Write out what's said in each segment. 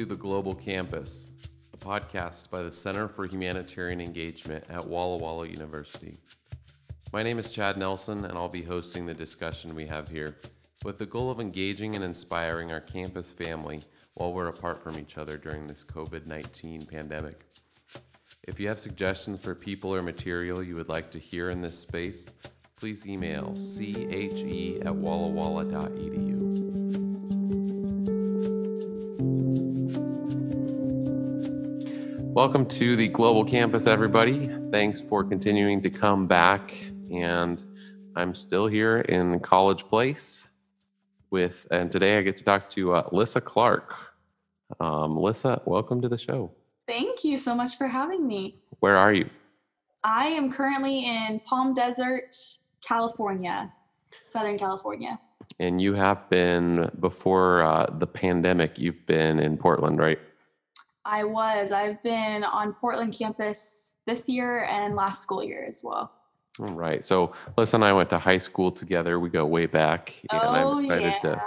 to the Global Campus, a podcast by the Center for Humanitarian Engagement at Walla Walla University. My name is Chad Nelson, and I'll be hosting the discussion we have here with the goal of engaging and inspiring our campus family while we're apart from each other during this COVID 19 pandemic. If you have suggestions for people or material you would like to hear in this space, please email che at wallawalla.edu. Welcome to the Global Campus, everybody. Thanks for continuing to come back. And I'm still here in College Place with, and today I get to talk to uh, Lissa Clark. Um, Lissa, welcome to the show. Thank you so much for having me. Where are you? I am currently in Palm Desert, California, Southern California. And you have been, before uh, the pandemic, you've been in Portland, right? I was. I've been on Portland campus this year and last school year as well. All right. So Lissa and I went to high school together. We go way back. And oh, I'm excited yeah. to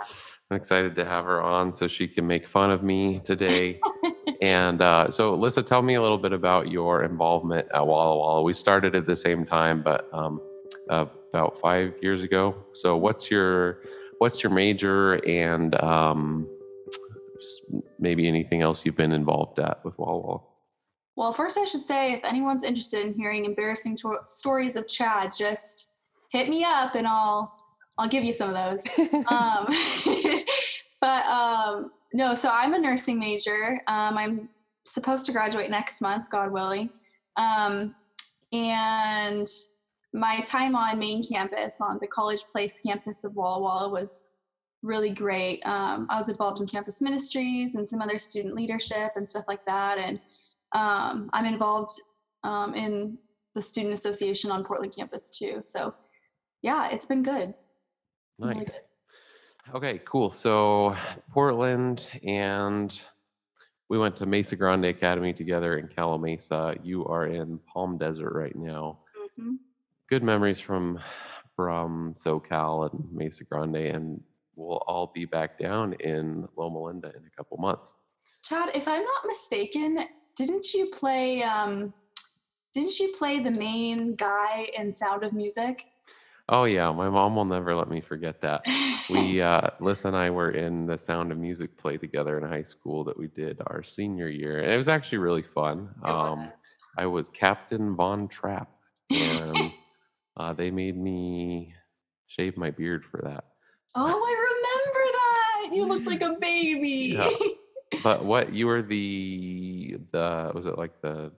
I'm excited to have her on so she can make fun of me today. and uh, so, Lissa, tell me a little bit about your involvement at Walla Walla. We started at the same time, but um, uh, about five years ago. So, what's your what's your major and um, maybe anything else you've been involved at with Walla Walla? Well, first, I should say if anyone's interested in hearing embarrassing to- stories of Chad, just hit me up and I'll I'll give you some of those. um, but um, no, so I'm a nursing major. Um, I'm supposed to graduate next month, God willing. Um, and my time on main campus, on the College Place campus of Walla Walla, was really great. Um, I was involved in campus ministries and some other student leadership and stuff like that. And um, I'm involved um, in the Student Association on Portland campus too. So, yeah, it's been good. Really Nice. Okay, cool. So Portland and we went to Mesa Grande Academy together in Calimesa. You are in Palm Desert right now. Mhm. Good memories from from SoCal and Mesa Grande, and we'll all be back down in Loma Linda in a couple months. Chad, if I'm not mistaken, didn't you play um didn't you play the main guy in Sound of Music? Oh yeah, my mom will never let me forget that. We uh Liz and I were in the Sound of Music play together in high school that we did our senior year. And it was actually really fun. Um was. I was Captain Von Trapp, and uh, they made me shave my beard for that. Oh, I remember that. You look like a baby. Yeah. But what you were the the was it like the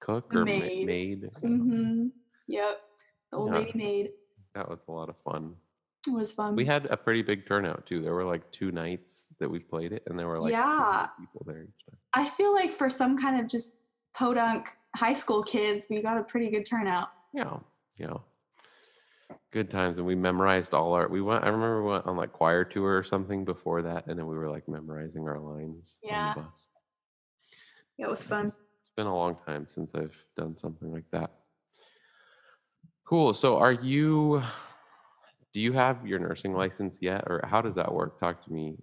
cook or ma- Maid. maid? hmm Yep. The old Yeah. lady maid. That was a lot of fun. It was fun. We had a pretty big turnout too. There were like two nights that we played it, and there were like Yeah. people there each time. I feel like for some kind of just podunk high school kids, we got a pretty good turnout. Yeah, yeah. Good times, and we memorized all our. We went. I remember we went on like choir tour or something before that, and then we were like memorizing our lines Yeah. on the bus. It was fun. It's it's been a long time since I've done something like that. Cool. So, are you? Do you have your nursing license yet, or how does that work? Talk to me.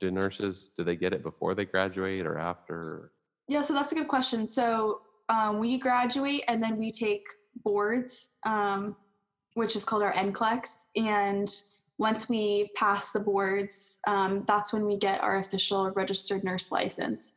Do nurses do they get it before they graduate or after? Yeah, so that's a good question. So um, we graduate and then we take boards, um, which is called our NCLEX. And once we pass the boards, um, that's when we get our official registered nurse license.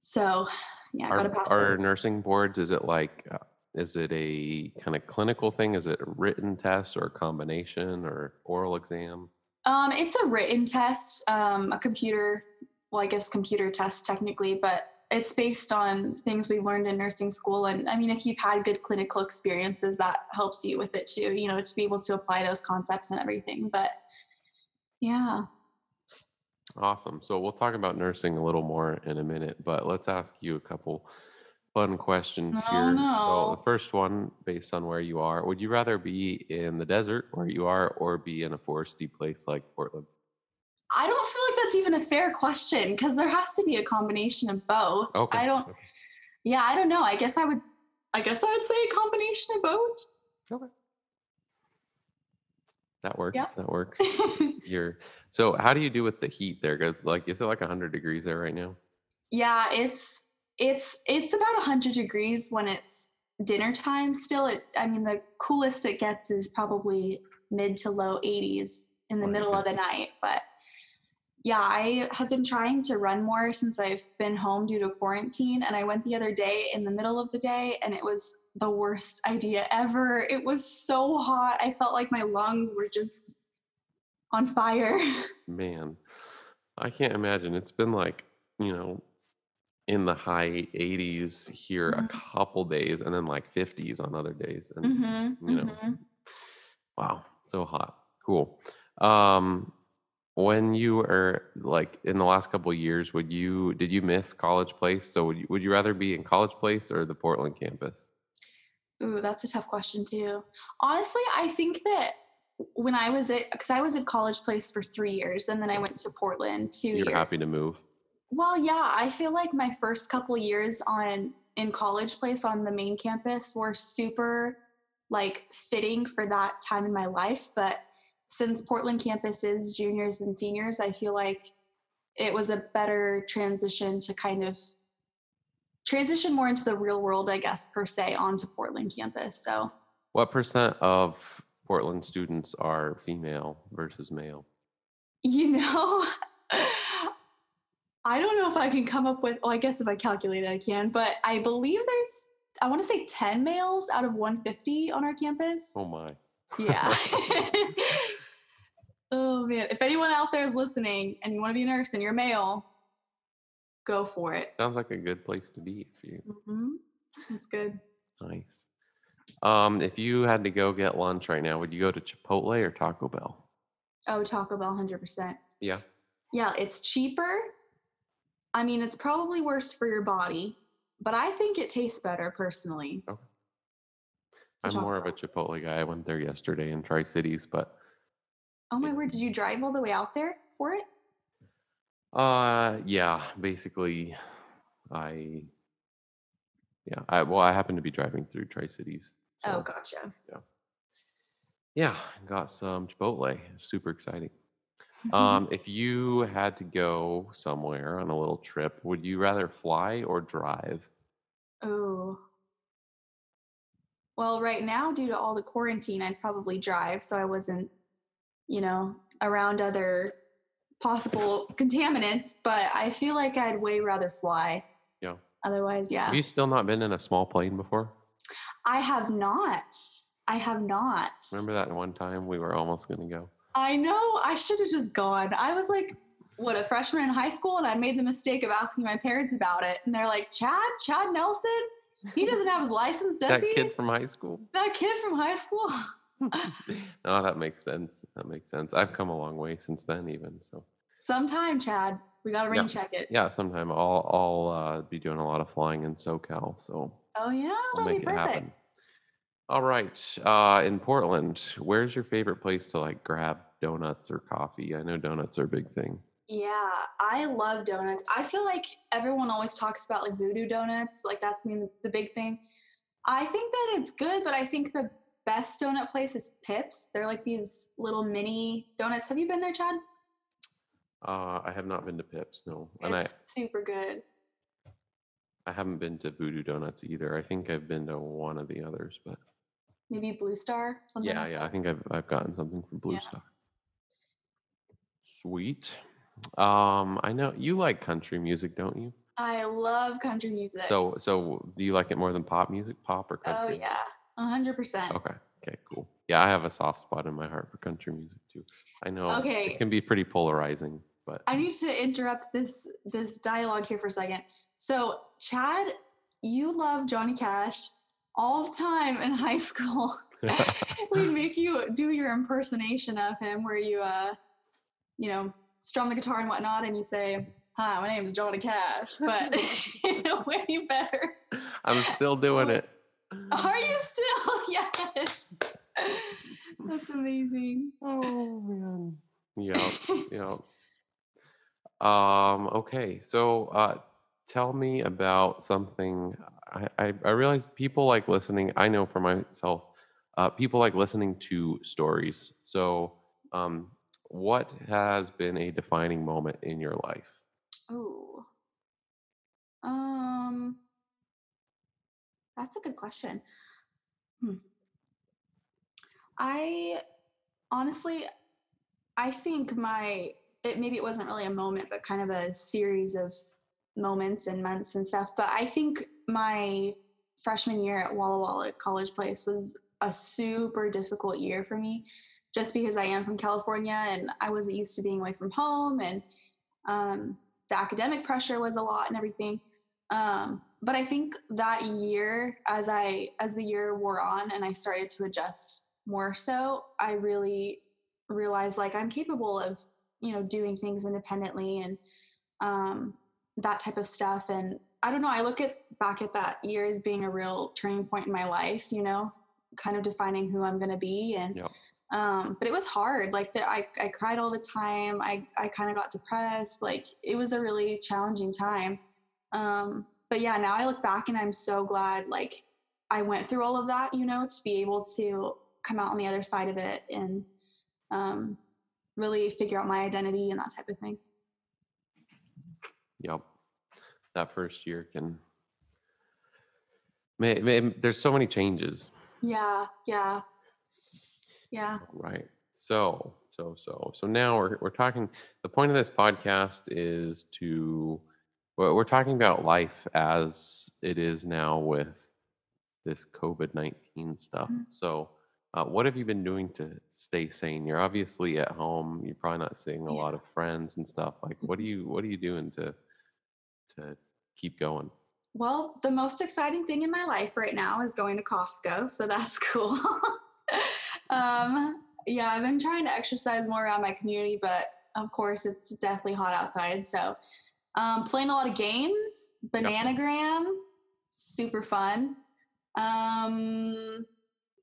So yeah, gotta pass are those. nursing boards? Is it like? Uh, is it a kind of clinical thing? Is it a written test or a combination or oral exam? Um, it's a written test, um, a computer, well, I guess computer test technically, but it's based on things we learned in nursing school. And I mean, if you've had good clinical experiences, that helps you with it too, you know, to be able to apply those concepts and everything. But yeah. Awesome. So we'll talk about nursing a little more in a minute, but let's ask you a couple fun questions Oh, here. So the first one, based on where you are, would you rather be in the desert where you are or be in a foresty place like Portland? I don't feel that's even a fair question because there has to be a combination of both. Okay. I don't, okay, yeah, I don't know. I guess I would, I guess I would say a combination of both. Okay. That works. Yep. That works. You're so. How do you do with the heat there? Because like, is it like hundred degrees there right now? yeah, it's it's it's about 100 degrees when it's dinner time still. It I mean the coolest it gets is probably mid to low 80s in the Oh, middle of the night, but yeah, I have been trying to run more since I've been home due to quarantine. And I went the other day in the middle of the day, and it was the worst idea ever. It was so hot. I felt like my lungs were just on fire. Man, I can't imagine. It's been like you know, in the high 80s here Mhm. a couple days, and then like 50s on other days. And hmm you know, Wow, so hot. Cool. Um, when you are like in the last couple of years, would you did you miss College Place? So would you, would you rather be in College Place or the Portland campus? Ooh, that's a tough question too. Honestly, I think that when I was at, because I was at College Place for three years, and then I went to Portland 2 You're years. happy to move. Well, yeah, I feel like my first couple years on in College Place on the main campus were super like fitting for that time in my life, but since Portland campus is juniors and seniors, I feel like it was a better transition to kind of transition more into the real world, I guess, per se, onto Portland campus. So What percent of Portland students are female versus male? You know, I don't know if I can come up with, well, I guess if I calculate it, I can, but I believe there's, I want to say 10 males out of 150 on our campus. Oh my. Yeah. oh, man. If anyone out there is listening and you want to be a nurse and you're male, go for it. Sounds like a good place to be if you hmm That's good. nice. Um, if you had to go get lunch right now, would you go to Chipotle or Taco Bell? Oh, Taco Bell, 100%. Yeah. Yeah, it's cheaper. I mean, it's probably worse for your body, but I think it tastes better personally. Okay. So I'm Taco more of a Chipotle guy. I went there yesterday in Tri Cities, but Oh my word, did you drive all the way out there for it? Uh, yeah, basically, I, yeah, I well, I happened to be driving through Tri Cities. Oh, gotcha. yeah, Yeah, got some Chipotle. Super exciting. Um, if you had to go somewhere on a little trip, would you rather fly or drive? oh. Well, right now, due to all the quarantine, I'd probably drive so I wasn't, you know, around other possible contaminants, but I feel like I'd way rather fly. Yeah. Otherwise, yeah. Have you still not been in a small plane before? I have not. I have not. Remember that one time we were almost gonna go? I know. I should have just gone. I was like, what, a freshman in high school? And I made the mistake of asking my parents about it. And they're like, Chad? Chad Nelson? He doesn't have his license, does that he? kid from high school? That kid from high school? no, that makes sense. That makes sense. I've come a long way since then, even so. Sometime, Chad. We got to rain Yeah. check it. Yeah, sometime I'll I'll uh, be doing a lot of flying in SoCal, so Oh, yeah. I'll That'll make be it perfect. happen. All right, uh, in Portland, where's your favorite place to like grab donuts or coffee? I know donuts are a big thing. Yeah, I love donuts. I feel like everyone always talks about like voodoo donuts, like that's been the big thing. I think that it's good, but I think the best donut place is Pips. They're like these little mini donuts. Have you been there, Chad? Uh, I have not been to Pips, no, and I super good. I haven't been to Voodoo Donuts either. I think I've been to one of the others, but Maybe Blue Star, something yeah, like yeah, I think I've I've gotten something from Blue Yeah. Star. Sweet. Um, I know you like country music, don't you? I love country music. So so do you like it more than pop music, pop or country? oh yeah, hundred percent. Okay. Okay, cool. Yeah, I have a soft spot in my heart for country music too. I know Okay. it can be pretty polarizing, but I need to interrupt this this dialogue here for a second. So, Chad, you love Johnny Cash all the time in high school. We'd make you do your impersonation of him, where you, uh, you know, strum the guitar and whatnot, and you say, "Hi, my name is Johnny Cash," but in a way better. I'm still doing it. Are you still? Yes. That's amazing. Oh man. Yeah, yeah. Um, okay, so uh tell me about something I, I, I realize people like listening, I know for myself, uh people like listening to stories. So Um, what has been a defining moment in your life? Oh. Um that's a good question. Hmm. I honestly I think my it maybe it wasn't really a moment but kind of a series of moments and months and stuff, but I think my freshman year at Walla Walla College Place was a super difficult year for me just because I am from California and I wasn't used to being away from home and um, the academic pressure was a lot and everything. Um, but I think that year, as I as the year wore on and I started to adjust more so, I really realized like I'm capable of you know doing things independently and um, that type of stuff. And I don't know. I look at back at that year as being a real turning point in my life. You know, kind of defining who I'm going to be and. Yep. Um, but it was hard. Like the, I, I cried all the time. I, I kind of got depressed. Like it was a really challenging time. Um, but yeah, now I look back and I'm so glad like I went through all of that, you know, to be able to come out on the other side of it and um, really figure out my identity and that type of thing. Yep. That first year can. May, may, there's so many changes. Yeah, yeah, yeah. Right. So, so, so, so now we're, we're talking. The point of this podcast is to, well, we're talking about life as it is now with this COVID 19 stuff. Mhm. So, uh, what have you been doing to stay sane? You're obviously at home. You're probably not seeing a Yeah. lot of friends and stuff. Like, what are Mhm. you, what are you doing to, to keep going? Well, the most exciting thing in my life right now is going to Costco, so that's cool. um, yeah, I've been trying to exercise more around my community, but of course, it's definitely hot outside. So, um, playing a lot of games, Bananagram, super fun. Um,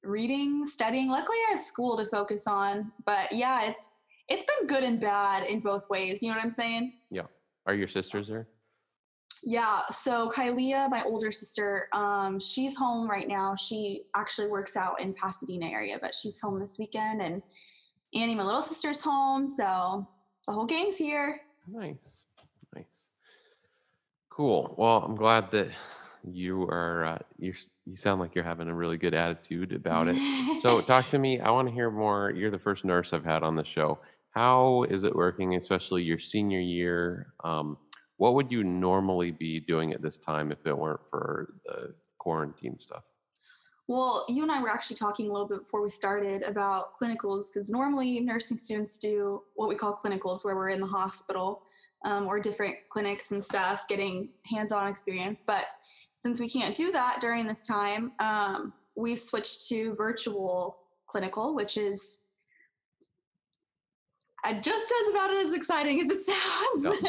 reading, studying. Luckily, I have school to focus on, but yeah, it's it's been good and bad in both ways. You know what I'm saying? Yeah. Are your sisters there? Yeah, so Kylia, my older sister, um, she's home right now. She actually works out in Pasadena area, but she's home this weekend. And Annie, my little sister's home, so the whole gang's here. Nice, nice, cool. Well, I'm glad that you are. Uh, you you sound like you're having a really good attitude about it. So, talk to me. I want to hear more. You're the first nurse I've had on the show. How is it working, especially your senior year? Um, what would you normally be doing at this time if it weren't for the quarantine stuff? well, you and I were actually talking a little bit before we started about clinicals because normally nursing students do what we call clinicals, where we're in the hospital um, or different clinics and stuff, getting hands-on experience. But since we can't do that during this time, um, we've switched to virtual clinical, which is uh, just as about as exciting as it sounds.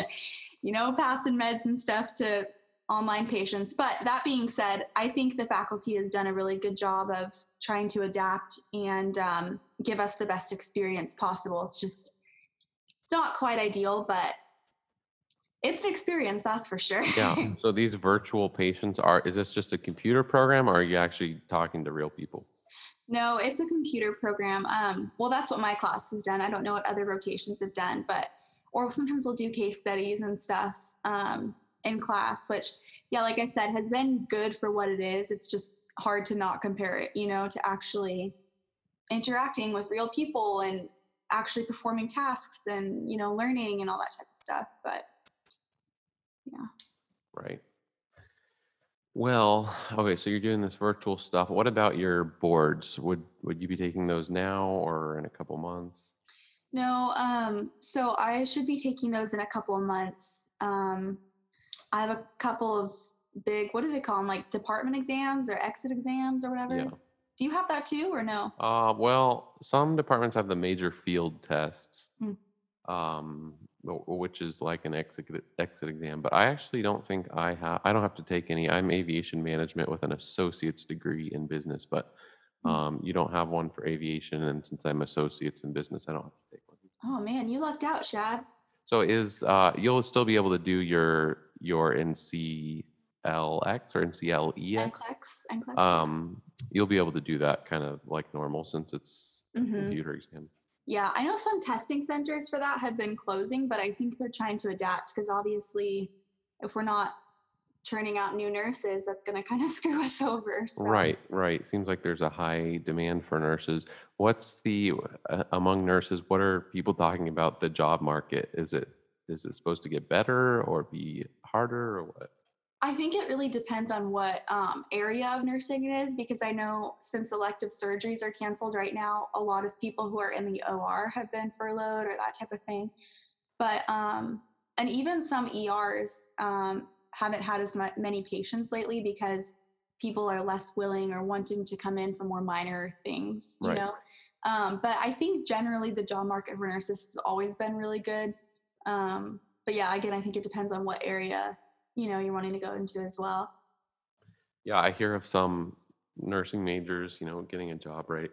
you know, passing meds and stuff to online patients. But that being said, I think the faculty has done a really good job of trying to adapt and um, give us the best experience possible. It's just, it's not quite ideal, but it's an experience, that's for sure. Yeah. so these virtual patients are. Is this just a computer program, or are you actually talking to real people? no, it's a computer program. Um, well, that's what my class has done. I don't know what other rotations have done, but or sometimes we'll do case studies and stuff um, in class, which, yeah, like I said, has been good for what it is. It's just hard to not compare it, you know, to actually interacting with real people and actually performing tasks and, you know, learning and all that type of stuff. But yeah. Right. Well, okay, so you're doing this virtual stuff. What about your boards? Would would you be taking those now or in a couple months? No, um, so I should be taking those in a couple of months. Um, I have a couple of big, what do they call them, like department exams or exit exams or whatever. Yeah. Do you have that too, or no? Uh, well, some departments have the major field tests, Hmm. um, which is like an exit exit exam. But I actually don't think I have. I don't have to take any. I'm aviation management with an associate's degree in business, but Hmm. um, you don't have one for aviation. And since I'm associates in business, I don't have to take one. Oh man, you lucked out, Chad. So is uh, you'll still be able to do your your NCLX or NCLEX? NCLEX, NCLEX. Um, you'll be able to do that kind of like normal since it's a Mhm. computer exam. Yeah, I know some testing centers for that have been closing, but I think they're trying to adapt because obviously, if we're not churning out new nurses, that's going to kind of screw us over. So. Right, right. Seems like there's a high demand for nurses. What's the uh, among nurses? What are people talking about the job market? Is it is it supposed to get better or be harder or what? I think it really depends on what um, area of nursing it is because I know since elective surgeries are canceled right now, a lot of people who are in the OR have been furloughed or that type of thing. But, um, and even some ERs um, haven't had as many patients lately because people are less willing or wanting to come in for more minor things, you right. know? Um, but I think generally the job market for nurses has always been really good. Um, but yeah, again, I think it depends on what area you know you're wanting to go into as well? Yeah i hear of some nursing majors you know getting a job right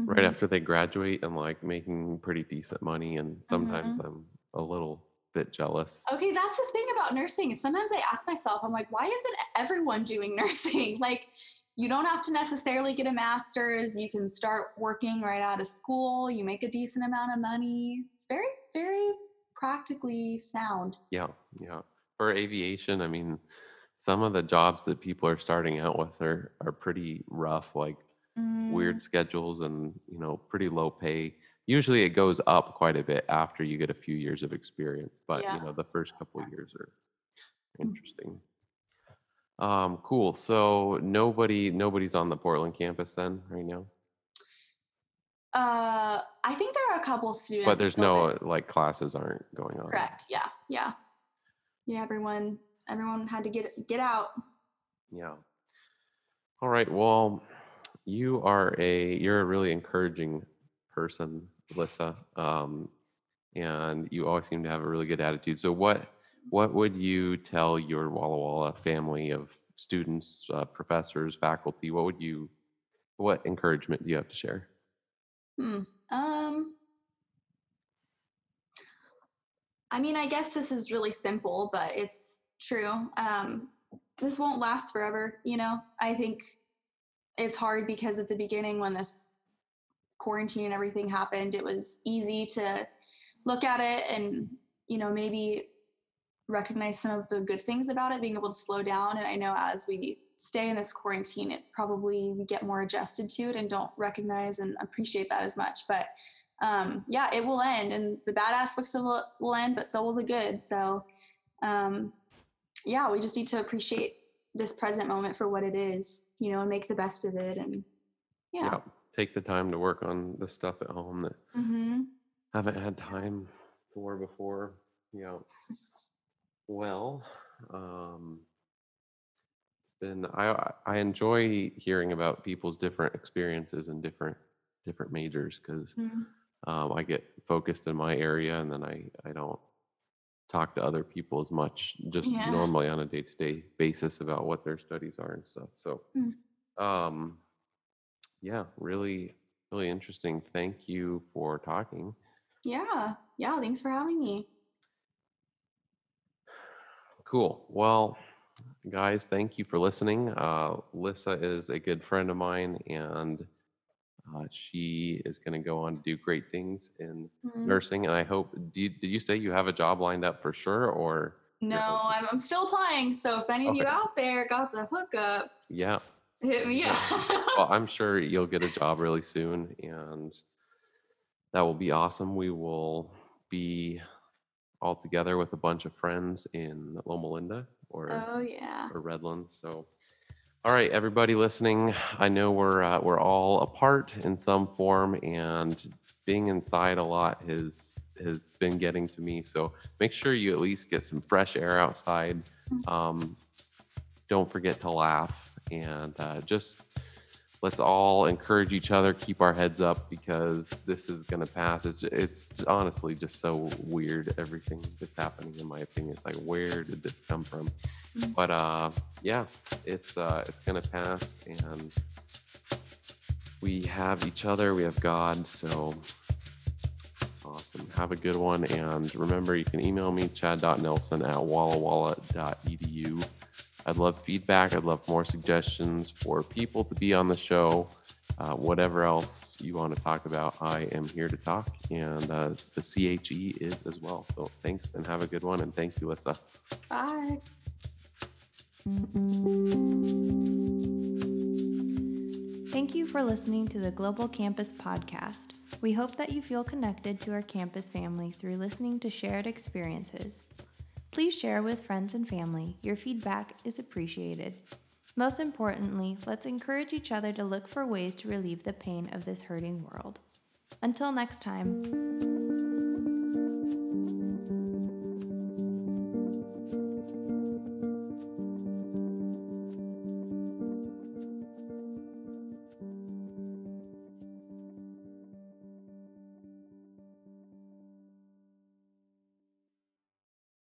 mm-hmm. right after they graduate and like making pretty decent money and sometimes mm-hmm. i'm a little bit jealous. Okay that's the thing about nursing sometimes i ask myself i'm like why isn't everyone doing nursing? Like you don't have to necessarily get a master's you can start working right out of school you make a decent amount of money. It's very very practically sound. Yeah yeah for aviation, I mean, some of the jobs that people are starting out with are are pretty rough, like mm. weird schedules and you know pretty low pay. Usually, it goes up quite a bit after you get a few years of experience, but yeah. you know the first couple years are mm. interesting. Um, cool. So nobody nobody's on the Portland campus then right now. Uh, I think there are a couple students, but there's no there. like classes aren't going on. Correct. Yeah. Yeah yeah, everyone everyone had to get get out. Yeah. All right. Well, you are a you're a really encouraging person, Alyssa, um, and you always seem to have a really good attitude. So, what what would you tell your Walla Walla family of students, uh, professors, faculty? What would you what encouragement do you have to share? Hmm. Um. I mean, I guess this is really simple, but it's true. Um, this won't last forever, you know? I think it's hard because at the beginning, when this quarantine and everything happened, it was easy to look at it and, you know, maybe recognize some of the good things about it, being able to slow down. And I know as we stay in this quarantine, it probably we get more adjusted to it and don't recognize and appreciate that as much. But um, yeah, it will end, and the bad aspects of it will end, but so will the good. So, um, yeah, we just need to appreciate this present moment for what it is, you know, and make the best of it. And yeah, yeah take the time to work on the stuff at home that mm-hmm. haven't had time for before. Yeah. Well, um, it's been I I enjoy hearing about people's different experiences and different different majors because. Mm-hmm um, I get focused in my area and then I, I don't talk to other people as much just yeah. normally on a day-to-day basis about what their studies are and stuff. So, mm. um, yeah, really, really interesting. Thank you for talking. Yeah. Yeah. Thanks for having me. Cool. Well, guys, thank you for listening. Uh, Lissa is a good friend of mine and uh, she is going to go on to do great things in mm-hmm. nursing, and I hope. Do you, did you say you have a job lined up for sure, or no? I'm, I'm still applying. So if any of you out there got the hookups, yeah, hit me yeah. well, I'm sure you'll get a job really soon, and that will be awesome. We will be all together with a bunch of friends in Loma Linda or oh yeah or Redland. So all right, everybody listening, I know we're uh, we're all apart in some form, and being inside a lot has has been getting to me. So make sure you at least get some fresh air outside. Mm. Um, don't forget to laugh, and uh, just let's all encourage each other, keep our heads up because this is going to pass. It's, it's honestly just so weird, everything that's happening, in my opinion. It's like, where did this come from? Mm-hmm. But uh, yeah, it's, uh, it's going to pass. And we have each other, we have God. So awesome. Have a good one. And remember, you can email me, chad.nelson at wallawalla.edu. I'd love feedback. I'd love more suggestions for people to be on the show. uh, whatever else you want to talk about, I am here to talk, and uh, the CHE is as well. So thanks and have a good one, and thank you, Lissa. Bye. Thank you for listening to the Global Campus Podcast. We hope that you feel connected to our campus family through listening to shared experiences. Please share with friends and family. Your feedback is appreciated. Most importantly, let's encourage each other to look for ways to relieve the pain of this hurting world. Until next time.